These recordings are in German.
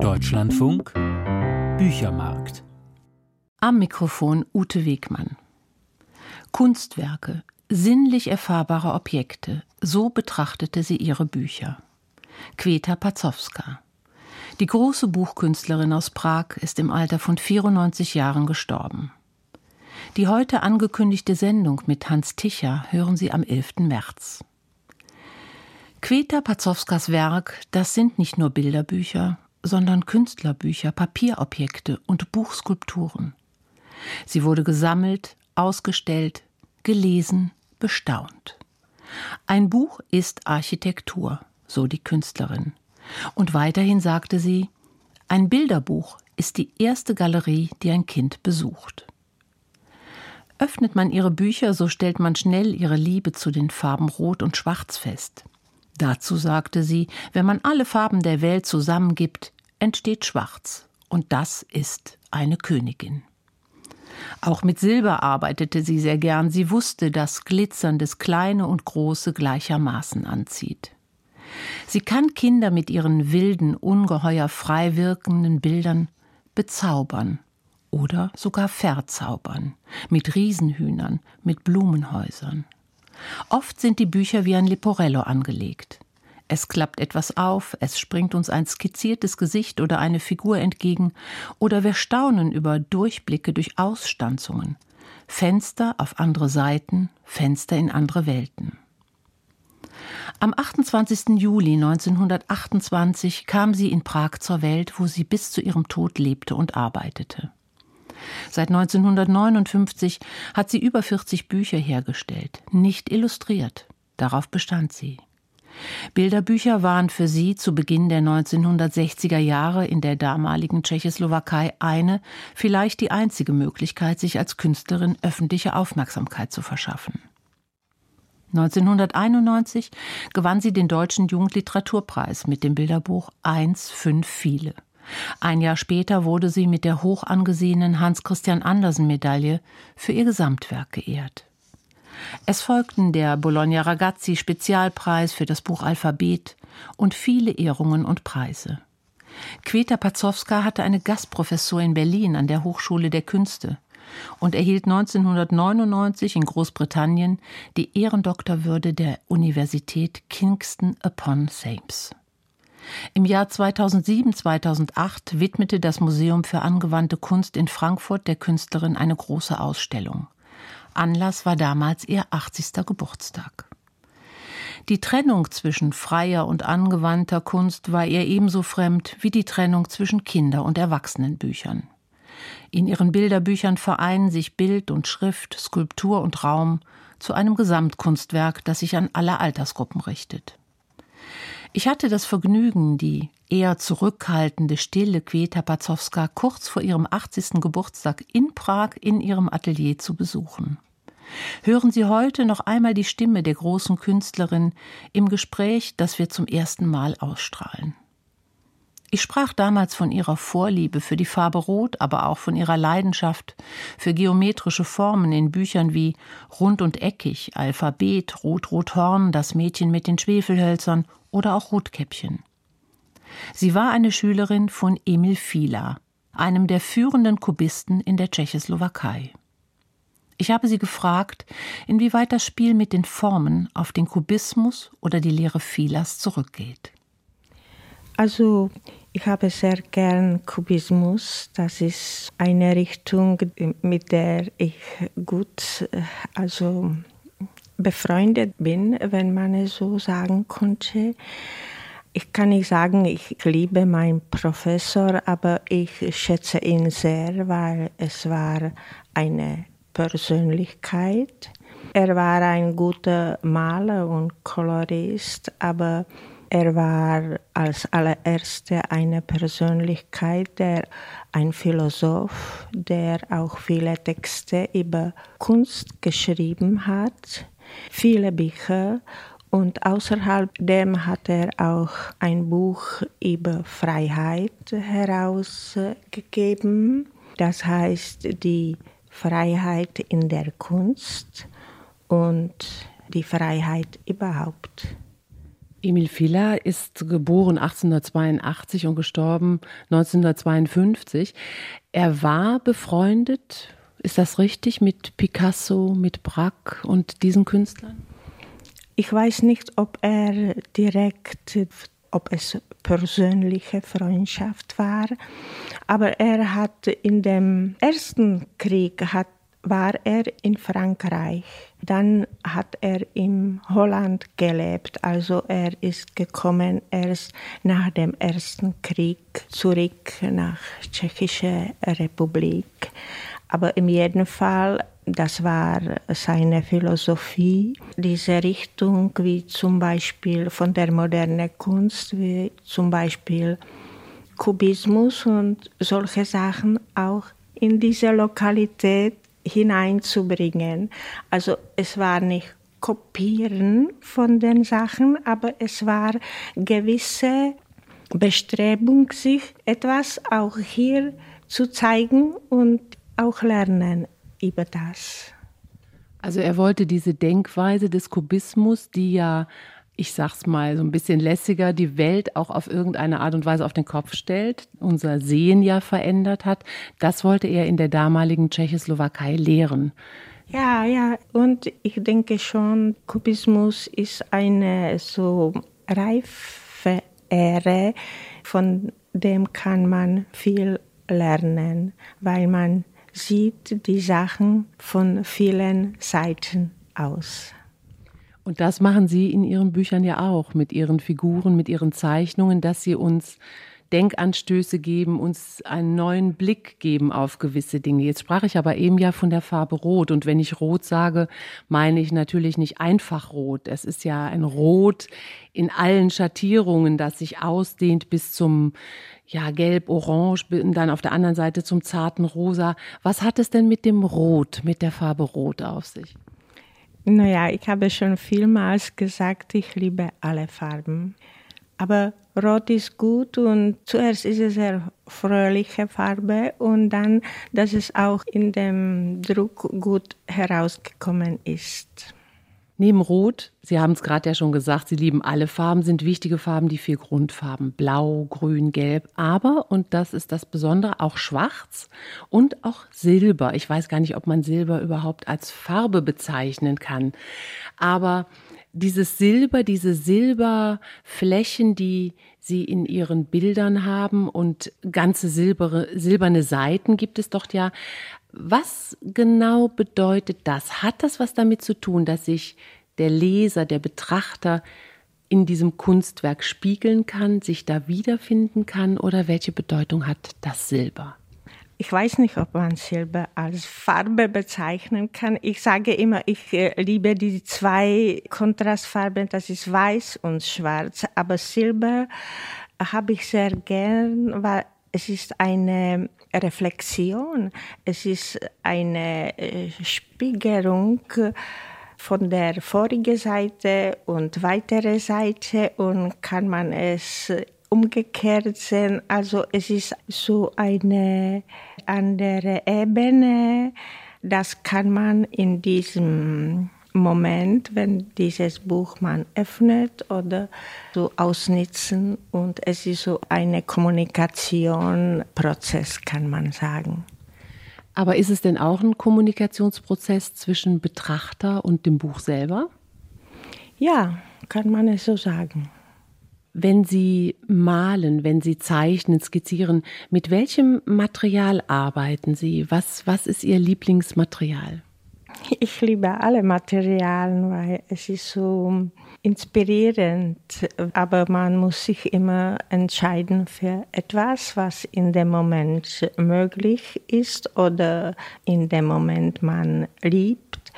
Deutschlandfunk Büchermarkt. Am Mikrofon Ute Wegmann. Kunstwerke, sinnlich erfahrbare Objekte, so betrachtete sie ihre Bücher. Queta Pazowska. Die große Buchkünstlerin aus Prag ist im Alter von 94 Jahren gestorben. Die heute angekündigte Sendung mit Hans Ticher hören Sie am 11. März. Queta Pazowskas Werk, das sind nicht nur Bilderbücher, sondern Künstlerbücher, Papierobjekte und Buchskulpturen. Sie wurde gesammelt, ausgestellt, gelesen, bestaunt. Ein Buch ist Architektur, so die Künstlerin. Und weiterhin sagte sie, ein Bilderbuch ist die erste Galerie, die ein Kind besucht. Öffnet man ihre Bücher, so stellt man schnell ihre Liebe zu den Farben Rot und Schwarz fest. Dazu sagte sie, wenn man alle Farben der Welt zusammengibt, entsteht Schwarz, und das ist eine Königin. Auch mit Silber arbeitete sie sehr gern, sie wusste, dass Glitzern das Kleine und Große gleichermaßen anzieht. Sie kann Kinder mit ihren wilden, ungeheuer frei wirkenden Bildern bezaubern oder sogar verzaubern, mit Riesenhühnern, mit Blumenhäusern. Oft sind die Bücher wie ein Leporello angelegt. Es klappt etwas auf, es springt uns ein skizziertes Gesicht oder eine Figur entgegen, oder wir staunen über Durchblicke durch Ausstanzungen, Fenster auf andere Seiten, Fenster in andere Welten. Am 28. Juli 1928 kam sie in Prag zur Welt, wo sie bis zu ihrem Tod lebte und arbeitete. Seit 1959 hat sie über 40 Bücher hergestellt, nicht illustriert. Darauf bestand sie. Bilderbücher waren für sie zu Beginn der 1960er Jahre in der damaligen Tschechoslowakei eine, vielleicht die einzige Möglichkeit, sich als Künstlerin öffentliche Aufmerksamkeit zu verschaffen. 1991 gewann sie den Deutschen Jugendliteraturpreis mit dem Bilderbuch Eins, fünf, viele. Ein Jahr später wurde sie mit der hoch angesehenen Hans Christian Andersen Medaille für ihr Gesamtwerk geehrt. Es folgten der Bologna Ragazzi Spezialpreis für das Buch Alphabet und viele Ehrungen und Preise. Queta Pazowska hatte eine Gastprofessur in Berlin an der Hochschule der Künste und erhielt 1999 in Großbritannien die Ehrendoktorwürde der Universität Kingston upon Thames. Im Jahr 2007-2008 widmete das Museum für angewandte Kunst in Frankfurt der Künstlerin eine große Ausstellung. Anlass war damals ihr 80. Geburtstag. Die Trennung zwischen freier und angewandter Kunst war ihr ebenso fremd wie die Trennung zwischen Kinder- und Erwachsenenbüchern. In ihren Bilderbüchern vereinen sich Bild und Schrift, Skulptur und Raum zu einem Gesamtkunstwerk, das sich an alle Altersgruppen richtet. Ich hatte das Vergnügen, die eher zurückhaltende, stille Queta Pazowska kurz vor ihrem 80. Geburtstag in Prag in ihrem Atelier zu besuchen. Hören Sie heute noch einmal die Stimme der großen Künstlerin im Gespräch, das wir zum ersten Mal ausstrahlen. Ich sprach damals von ihrer Vorliebe für die Farbe Rot, aber auch von ihrer Leidenschaft für geometrische Formen in Büchern wie Rund und Eckig, Alphabet, Rot-Rot-Horn, Das Mädchen mit den Schwefelhölzern oder auch Rotkäppchen. Sie war eine Schülerin von Emil Fila, einem der führenden Kubisten in der Tschechoslowakei. Ich habe sie gefragt, inwieweit das Spiel mit den Formen auf den Kubismus oder die Lehre Filas zurückgeht. Also ich habe sehr gern Kubismus. Das ist eine Richtung, mit der ich gut also befreundet bin, wenn man es so sagen konnte. Ich kann nicht sagen, ich liebe meinen Professor, aber ich schätze ihn sehr, weil es war eine Persönlichkeit. Er war ein guter Maler und Kolorist, aber er war als allererster eine Persönlichkeit, der ein Philosoph, der auch viele Texte über Kunst geschrieben hat viele Bücher und außerhalb dem hat er auch ein Buch über Freiheit herausgegeben. Das heißt die Freiheit in der Kunst und die Freiheit überhaupt. Emil Filler ist geboren 1882 und gestorben 1952. Er war befreundet, ist das richtig, mit Picasso, mit Braque und diesen Künstlern? Ich weiß nicht, ob er direkt, ob es persönliche Freundschaft war, aber er hat in dem ersten Krieg hat war er in Frankreich. Dann hat er in Holland gelebt. Also er ist gekommen erst nach dem Ersten Krieg zurück nach Tschechische Republik. Aber in jedem Fall, das war seine Philosophie, diese Richtung, wie zum Beispiel von der modernen Kunst, wie zum Beispiel Kubismus und solche Sachen auch in diese Lokalität hineinzubringen. Also es war nicht Kopieren von den Sachen, aber es war gewisse Bestrebung, sich etwas auch hier zu zeigen und auch lernen über das. Also er wollte diese Denkweise des Kubismus, die ja ich sag's mal so ein bisschen lässiger, die Welt auch auf irgendeine Art und Weise auf den Kopf stellt, unser Sehen ja verändert hat. Das wollte er in der damaligen Tschechoslowakei lehren. Ja, ja, und ich denke schon, Kubismus ist eine so reife Ehre, von dem kann man viel lernen, weil man sieht die Sachen von vielen Seiten aus. Und das machen Sie in Ihren Büchern ja auch, mit Ihren Figuren, mit Ihren Zeichnungen, dass Sie uns Denkanstöße geben, uns einen neuen Blick geben auf gewisse Dinge. Jetzt sprach ich aber eben ja von der Farbe Rot. Und wenn ich Rot sage, meine ich natürlich nicht einfach Rot. Es ist ja ein Rot in allen Schattierungen, das sich ausdehnt bis zum ja, gelb, orange, und dann auf der anderen Seite zum zarten Rosa. Was hat es denn mit dem Rot, mit der Farbe Rot auf sich? Naja, ich habe schon vielmals gesagt, ich liebe alle Farben. Aber Rot ist gut und zuerst ist es eine fröhliche Farbe und dann, dass es auch in dem Druck gut herausgekommen ist. Neben Rot, Sie haben es gerade ja schon gesagt, Sie lieben alle Farben, sind wichtige Farben die vier Grundfarben. Blau, Grün, Gelb, aber, und das ist das Besondere, auch Schwarz und auch Silber. Ich weiß gar nicht, ob man Silber überhaupt als Farbe bezeichnen kann. Aber dieses Silber, diese Silberflächen, die Sie in Ihren Bildern haben und ganze silberne Seiten gibt es doch ja. Was genau bedeutet das? Hat das was damit zu tun, dass sich der Leser, der Betrachter in diesem Kunstwerk spiegeln kann, sich da wiederfinden kann oder welche Bedeutung hat das Silber? Ich weiß nicht, ob man Silber als Farbe bezeichnen kann. Ich sage immer, ich äh, liebe die zwei Kontrastfarben, das ist weiß und schwarz. Aber Silber habe ich sehr gern, weil es ist eine Reflexion, es ist eine äh, Spiegelung von der vorigen Seite und weitere Seite und kann man es umgekehrt sehen. Also es ist so eine andere Ebene. Das kann man in diesem Moment, wenn dieses Buch man öffnet oder so ausnutzen und es ist so eine Kommunikationsprozess, kann man sagen. Aber ist es denn auch ein Kommunikationsprozess zwischen Betrachter und dem Buch selber? Ja, kann man es so sagen. Wenn Sie malen, wenn Sie zeichnen, skizzieren, mit welchem Material arbeiten Sie? Was, was ist Ihr Lieblingsmaterial? Ich liebe alle Materialien, weil es ist so inspirierend, aber man muss sich immer entscheiden für etwas, was in dem Moment möglich ist oder in dem Moment man liebt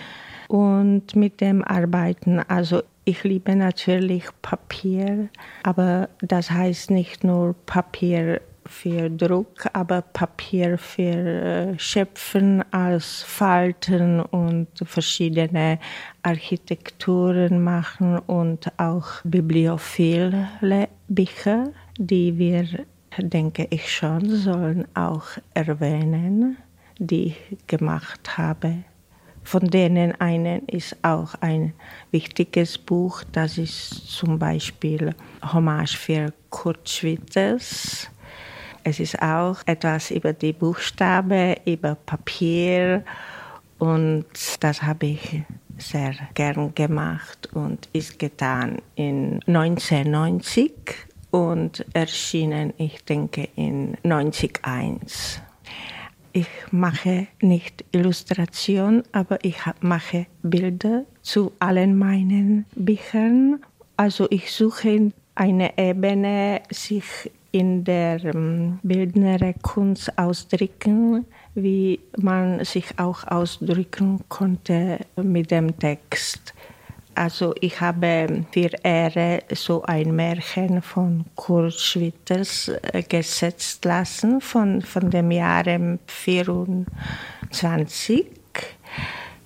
und mit dem arbeiten. Also ich liebe natürlich Papier, aber das heißt nicht nur Papier für Druck, aber Papier für äh, Schöpfen als Falten und verschiedene Architekturen machen und auch bibliophile Bücher, die wir, denke ich schon, sollen auch erwähnen, die ich gemacht habe Von denen einen ist auch ein wichtiges Buch, das ist zum Beispiel Hommage für Kurt Schwitters. Es ist auch etwas über die Buchstaben, über Papier und das habe ich sehr gern gemacht und ist getan in 1990 und erschienen, ich denke, in 1991. Ich mache nicht Illustration, aber ich mache Bilder zu allen meinen Büchern. Also ich suche eine Ebene, sich in der ähm, bildnere Kunst ausdrücken, wie man sich auch ausdrücken konnte mit dem Text. Also ich habe für Ehre so ein Märchen von Kurt Schwitters äh, gesetzt lassen von, von dem Jahre 24.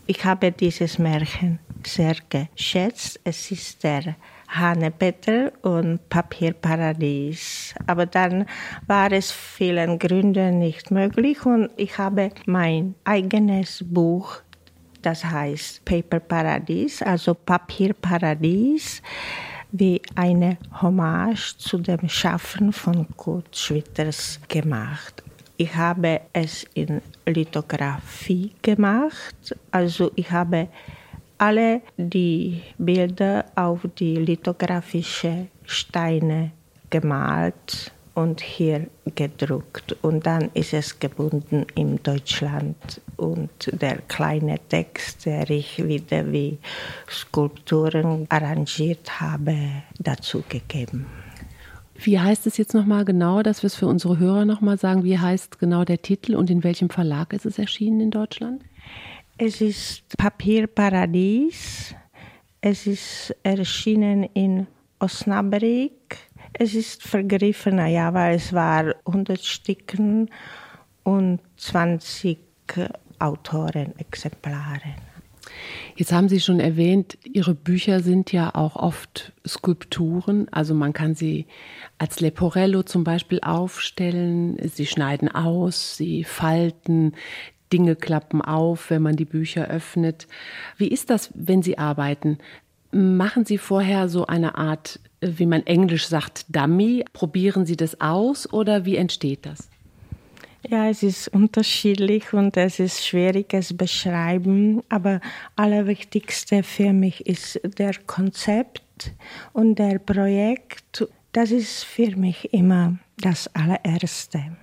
Ich habe dieses Märchen sehr geschätzt. Es ist der Hanepeter und Papierparadies. Aber dann war es vielen Gründen nicht möglich und ich habe mein eigenes Buch das heißt Paper Paradies, also Papierparadies, wie eine Hommage zu dem Schaffen von Kurt Schwitters gemacht. Ich habe es in Lithografie gemacht, also ich habe alle die Bilder auf die lithografische Steine gemalt und hier gedruckt. Und dann ist es gebunden in Deutschland. Und der kleine Text, der ich wieder wie Skulpturen arrangiert habe, dazu gegeben. Wie heißt es jetzt nochmal genau, dass wir es für unsere Hörer nochmal sagen? Wie heißt genau der Titel und in welchem Verlag ist es erschienen in Deutschland? Es ist Papierparadies. Es ist erschienen in Osnabrück es ist vergriffen, ja, weil es war 100 Stücken und 20 Autorenexemplare. Jetzt haben Sie schon erwähnt, Ihre Bücher sind ja auch oft Skulpturen. Also man kann sie als Leporello zum Beispiel aufstellen. Sie schneiden aus, sie falten, Dinge klappen auf, wenn man die Bücher öffnet. Wie ist das, wenn Sie arbeiten? Machen Sie vorher so eine Art wie man englisch sagt, Dummy. Probieren Sie das aus oder wie entsteht das? Ja, es ist unterschiedlich und es ist schwierig, es beschreiben. Aber allerwichtigste für mich ist der Konzept und der Projekt. Das ist für mich immer das allererste.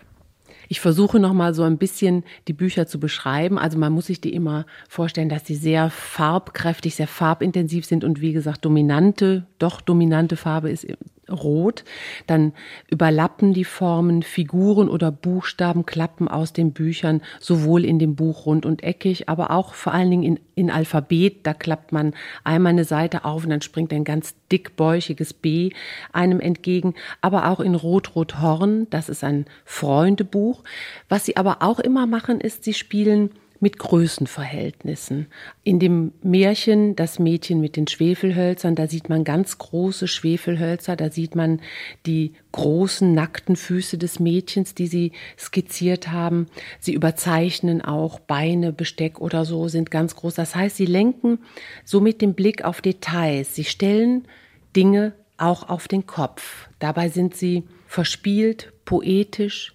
Ich versuche noch mal so ein bisschen die Bücher zu beschreiben. Also man muss sich die immer vorstellen, dass sie sehr farbkräftig, sehr farbintensiv sind und wie gesagt dominante, doch dominante Farbe ist rot. Dann überlappen die Formen Figuren oder Buchstaben, klappen aus den Büchern, sowohl in dem Buch rund und eckig, aber auch vor allen Dingen in, in Alphabet. Da klappt man einmal eine Seite auf und dann springt ein ganz dickbäuchiges B einem entgegen, aber auch in Rot-Rot-Horn. Das ist ein Freundebuch. Was sie aber auch immer machen, ist, sie spielen mit Größenverhältnissen. In dem Märchen Das Mädchen mit den Schwefelhölzern, da sieht man ganz große Schwefelhölzer, da sieht man die großen nackten Füße des Mädchens, die sie skizziert haben. Sie überzeichnen auch Beine, Besteck oder so, sind ganz groß. Das heißt, sie lenken so mit dem Blick auf Details. Sie stellen Dinge auch auf den Kopf. Dabei sind sie verspielt, poetisch,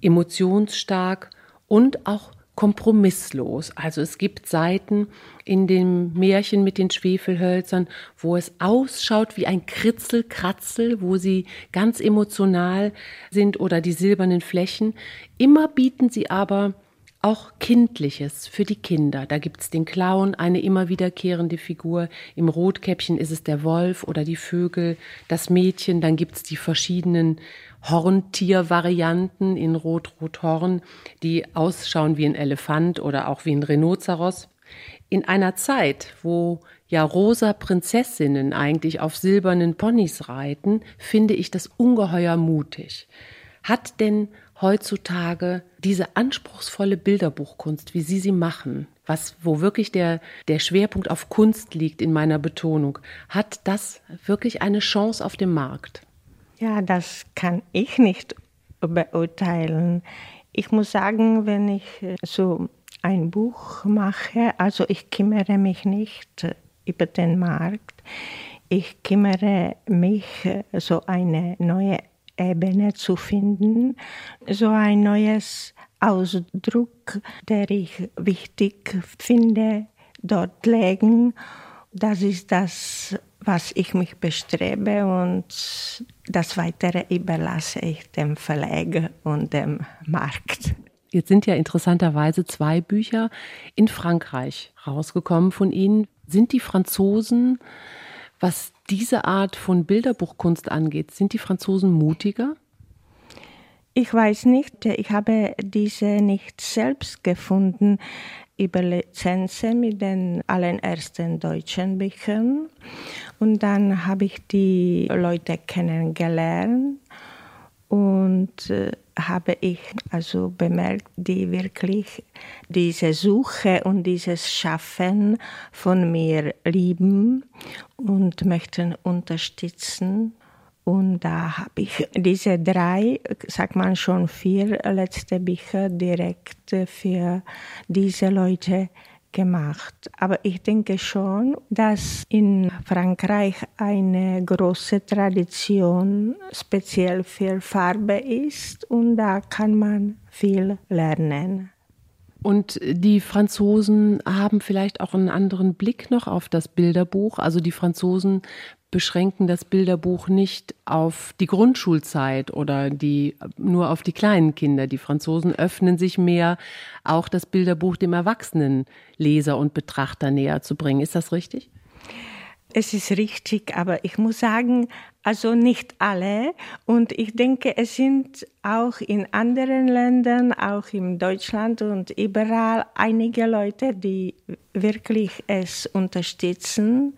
emotionsstark und auch kompromisslos. Also es gibt Seiten in dem Märchen mit den Schwefelhölzern, wo es ausschaut wie ein Kritzelkratzel, wo sie ganz emotional sind oder die silbernen Flächen. Immer bieten sie aber auch Kindliches für die Kinder. Da gibt es den Clown, eine immer wiederkehrende Figur. Im Rotkäppchen ist es der Wolf oder die Vögel, das Mädchen. Dann gibt es die verschiedenen Horntiervarianten in Rot-Rot-Horn, die ausschauen wie ein Elefant oder auch wie ein Rhinoceros. In einer Zeit, wo ja rosa Prinzessinnen eigentlich auf silbernen Ponys reiten, finde ich das ungeheuer mutig. Hat denn heutzutage diese anspruchsvolle Bilderbuchkunst, wie Sie sie machen, was, wo wirklich der, der Schwerpunkt auf Kunst liegt in meiner Betonung, hat das wirklich eine Chance auf dem Markt? Ja, das kann ich nicht beurteilen. Ich muss sagen, wenn ich äh, so ein Buch mache. Also ich kümmere mich nicht über den Markt. Ich kümmere mich, so eine neue Ebene zu finden, so ein neues Ausdruck, der ich wichtig finde, dort legen. Das ist das, was ich mich bestrebe und das Weitere überlasse ich dem Verleger und dem Markt. Jetzt sind ja interessanterweise zwei Bücher in Frankreich rausgekommen von Ihnen. Sind die Franzosen, was diese Art von Bilderbuchkunst angeht, sind die Franzosen mutiger? Ich weiß nicht, ich habe diese nicht selbst gefunden über Lizenzen mit den allen ersten deutschen Büchern. Und dann habe ich die Leute kennengelernt und äh, habe ich also bemerkt, die wirklich diese Suche und dieses Schaffen von mir lieben und möchten unterstützen. Und da habe ich diese drei, sagt man schon vier letzte Bücher direkt für diese Leute gemacht. Aber ich denke schon, dass in Frankreich eine große Tradition speziell für Farbe ist und da kann man viel lernen. Und die Franzosen haben vielleicht auch einen anderen Blick noch auf das Bilderbuch. Also die Franzosen beschränken das Bilderbuch nicht auf die Grundschulzeit oder die, nur auf die kleinen Kinder. Die Franzosen öffnen sich mehr, auch das Bilderbuch dem erwachsenen Leser und Betrachter näher zu bringen. Ist das richtig? Es ist richtig, aber ich muss sagen, also nicht alle. Und ich denke, es sind auch in anderen Ländern, auch in Deutschland und überall einige Leute, die wirklich es unterstützen.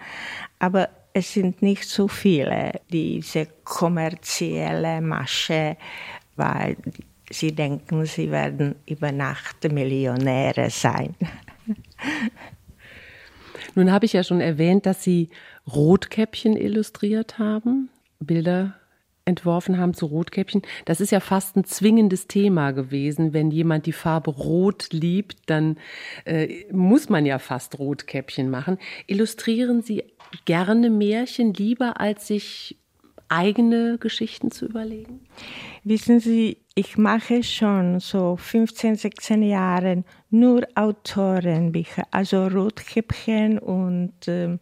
Aber es sind nicht so viele, diese kommerzielle Masche, weil sie denken, sie werden über Nacht Millionäre sein. Nun habe ich ja schon erwähnt, dass Sie Rotkäppchen illustriert haben, Bilder entworfen haben zu Rotkäppchen. Das ist ja fast ein zwingendes Thema gewesen. Wenn jemand die Farbe Rot liebt, dann äh, muss man ja fast Rotkäppchen machen. Illustrieren Sie gerne Märchen lieber, als sich eigene Geschichten zu überlegen? Wissen Sie, ich mache schon so 15, 16 Jahre nur Autorenbücher, also Rotkäppchen und äh,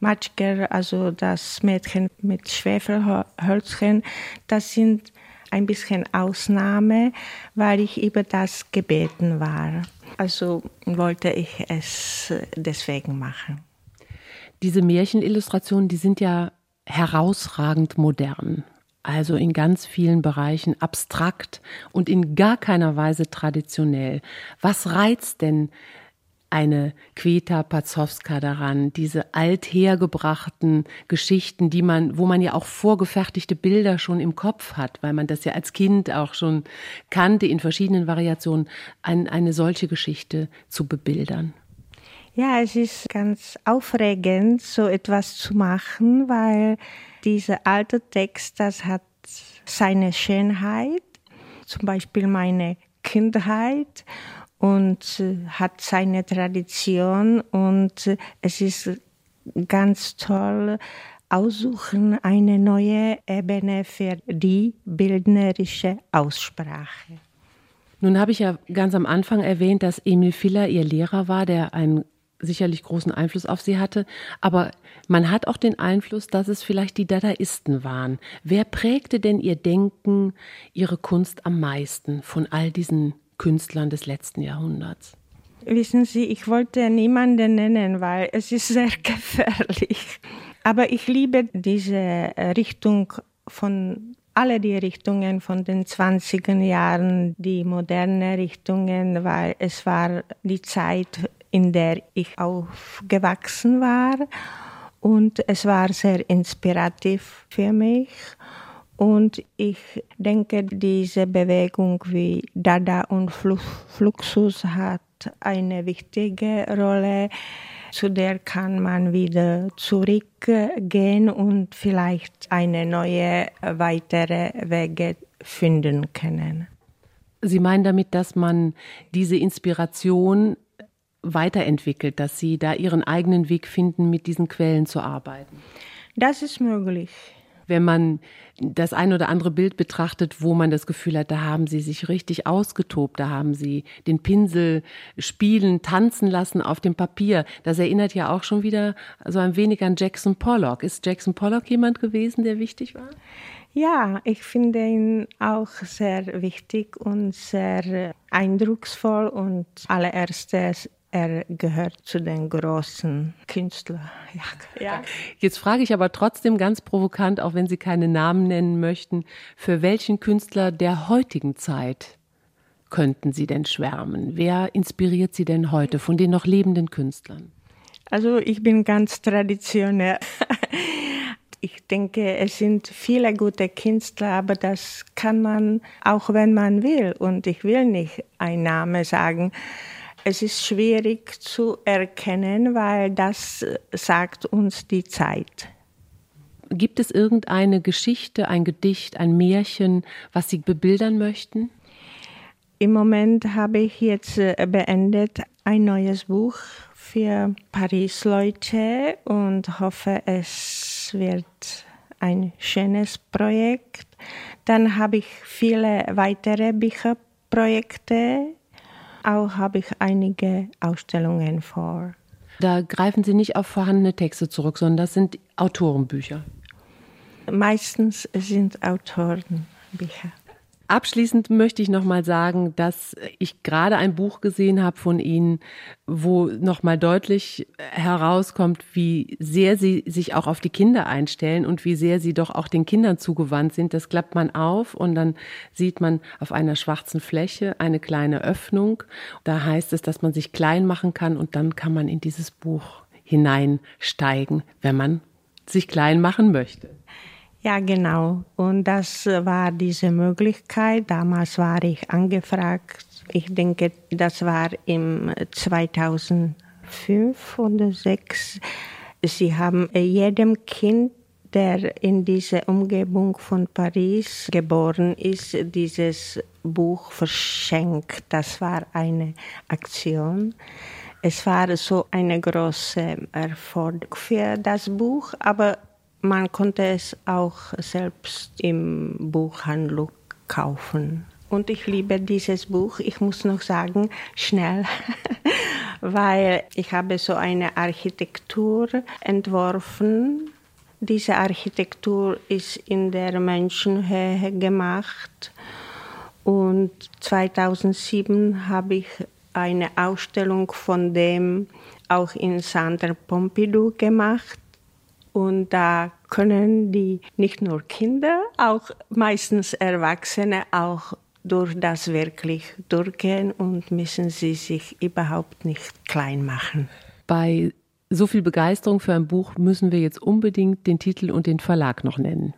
Matschker, also das Mädchen mit Schwefelhölzchen, das sind ein bisschen Ausnahme, weil ich über das gebeten war. Also wollte ich es deswegen machen. Diese Märchenillustrationen, die sind ja herausragend modern. Also in ganz vielen Bereichen abstrakt und in gar keiner Weise traditionell. Was reizt denn eine Queta Pazowska daran, diese althergebrachten Geschichten, die man, wo man ja auch vorgefertigte Bilder schon im Kopf hat, weil man das ja als Kind auch schon kannte in verschiedenen Variationen, ein, eine solche Geschichte zu bebildern. Ja, es ist ganz aufregend, so etwas zu machen, weil dieser alte Text, das hat seine Schönheit, zum Beispiel meine Kindheit und äh, hat seine Tradition und äh, es ist ganz toll, aussuchen eine neue Ebene für die bildnerische Aussprache. Nun habe ich ja ganz am Anfang erwähnt, dass Emil Filler ihr Lehrer war, der einen sicherlich großen Einfluss auf sie hatte. Aber man hat auch den Einfluss, dass es vielleicht die Dadaisten waren. Wer prägte denn ihr Denken, ihre Kunst am meisten von all diesen Künstlern des letzten Jahrhunderts? Wissen Sie, ich wollte niemanden nennen, weil es ist sehr gefährlich. Aber ich liebe diese Richtung von alle die Richtungen von den 20er Jahren, die moderne Richtungen, weil es war die Zeit, in der ich aufgewachsen war und es war sehr inspirativ für mich. Und ich denke, diese Bewegung wie Dada und Fluxus hat eine wichtige Rolle, zu der kann man wieder zurückgehen und vielleicht eine neue weitere Wege finden können. Sie meinen damit, dass man diese Inspiration weiterentwickelt, dass Sie da Ihren eigenen Weg finden, mit diesen Quellen zu arbeiten? Das ist möglich. Wenn man das ein oder andere Bild betrachtet, wo man das Gefühl hat, da haben Sie sich richtig ausgetobt, da haben Sie den Pinsel spielen, tanzen lassen auf dem Papier. Das erinnert ja auch schon wieder so ein wenig an Jackson Pollock. Ist Jackson Pollock jemand gewesen, der wichtig war? Ja, ich finde ihn auch sehr wichtig und sehr eindrucksvoll und allererstes er gehört zu den großen Künstlern. Ja. ja. Jetzt frage ich aber trotzdem ganz provokant, auch wenn Sie keine Namen nennen möchten, für welchen Künstler der heutigen Zeit könnten Sie denn schwärmen? Wer inspiriert Sie denn heute von den noch lebenden Künstlern? Also ich bin ganz traditionell. Ich denke, es sind viele gute Künstler, aber das kann man auch, wenn man will. Und ich will nicht einen Namen sagen. Es ist schwierig zu erkennen, weil das sagt uns die Zeit. Gibt es irgendeine Geschichte, ein Gedicht, ein Märchen, was Sie bebildern möchten? Im Moment habe ich jetzt äh, beendet ein neues Buch für Paris-Leute und hoffe, es wird ein schönes Projekt. Dann habe ich viele weitere Bücherprojekte auch habe ich einige Ausstellungen vor. Da greifen Sie nicht auf vorhandene Texte zurück, sondern das sind Autorenbücher. Meistens sind Autorenbücher. Abschließend möchte ich noch mal sagen, dass ich gerade ein Buch gesehen habe von Ihnen, wo noch mal deutlich herauskommt, wie sehr Sie sich auch auf die Kinder einstellen und wie sehr Sie doch auch den Kindern zugewandt sind. Das klappt man auf und dann sieht man auf einer schwarzen Fläche eine kleine Öffnung. Da heißt es, dass man sich klein machen kann und dann kann man in dieses Buch hineinsteigen, wenn man sich klein machen möchte. Ja, genau. Und das war diese Möglichkeit. Damals war ich angefragt. Ich denke, das war im 2005 oder 2006. Sie haben jedem Kind, der in dieser Umgebung von Paris geboren ist, dieses Buch verschenkt. Das war eine Aktion. Es war so eine große Erfolg für das Buch, aber man konnte es auch selbst im Buchhandlung kaufen. Und ich liebe dieses Buch. Ich muss noch sagen, schnell, weil ich habe so eine Architektur entworfen. Diese Architektur ist in der Menschenhöhe gemacht. Und 2007 habe ich eine Ausstellung von dem auch in Centre Pompidou gemacht. Und da können die nicht nur Kinder, auch meistens Erwachsene auch durch das wirklich durchgehen und müssen sie sich überhaupt nicht klein machen. Bei so viel Begeisterung für ein Buch müssen wir jetzt unbedingt den Titel und den Verlag noch nennen.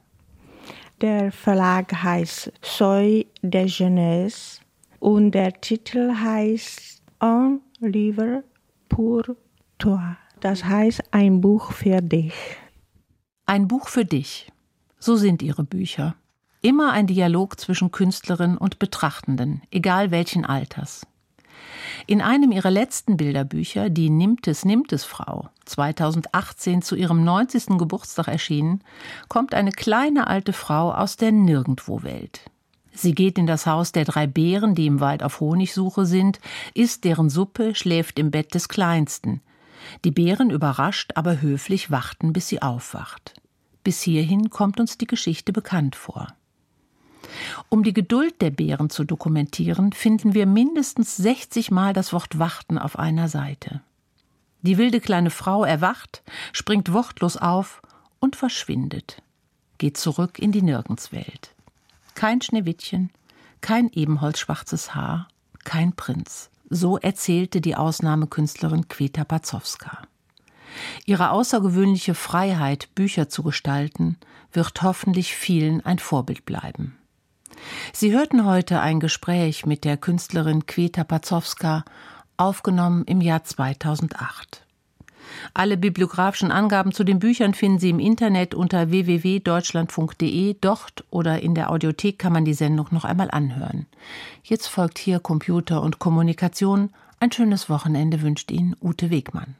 Der Verlag heißt Soy de Jeunesse und der Titel heißt Un livre pour toi. Das heißt ein Buch für dich. Ein Buch für dich. So sind ihre Bücher. Immer ein Dialog zwischen Künstlerin und Betrachtenden, egal welchen Alters. In einem ihrer letzten Bilderbücher, die Nimmt es, nimmt es Frau, 2018 zu ihrem 90. Geburtstag erschienen, kommt eine kleine alte Frau aus der Nirgendwo-Welt. Sie geht in das Haus der drei Bären, die im Wald auf Honigsuche sind, isst deren Suppe, schläft im Bett des Kleinsten. Die Bären überrascht, aber höflich warten, bis sie aufwacht. Bis hierhin kommt uns die Geschichte bekannt vor. Um die Geduld der Bären zu dokumentieren, finden wir mindestens 60 Mal das Wort warten auf einer Seite. Die wilde kleine Frau erwacht, springt wortlos auf und verschwindet, geht zurück in die Nirgendswelt. Kein Schneewittchen, kein ebenholzschwarzes Haar, kein Prinz. So erzählte die Ausnahmekünstlerin Queta Pazowska. Ihre außergewöhnliche Freiheit, Bücher zu gestalten, wird hoffentlich vielen ein Vorbild bleiben. Sie hörten heute ein Gespräch mit der Künstlerin Queta Pazowska, aufgenommen im Jahr 2008. Alle bibliografischen Angaben zu den Büchern finden Sie im Internet unter www.deutschlandfunk.de. Dort oder in der Audiothek kann man die Sendung noch einmal anhören. Jetzt folgt hier Computer und Kommunikation. Ein schönes Wochenende wünscht Ihnen Ute Wegmann.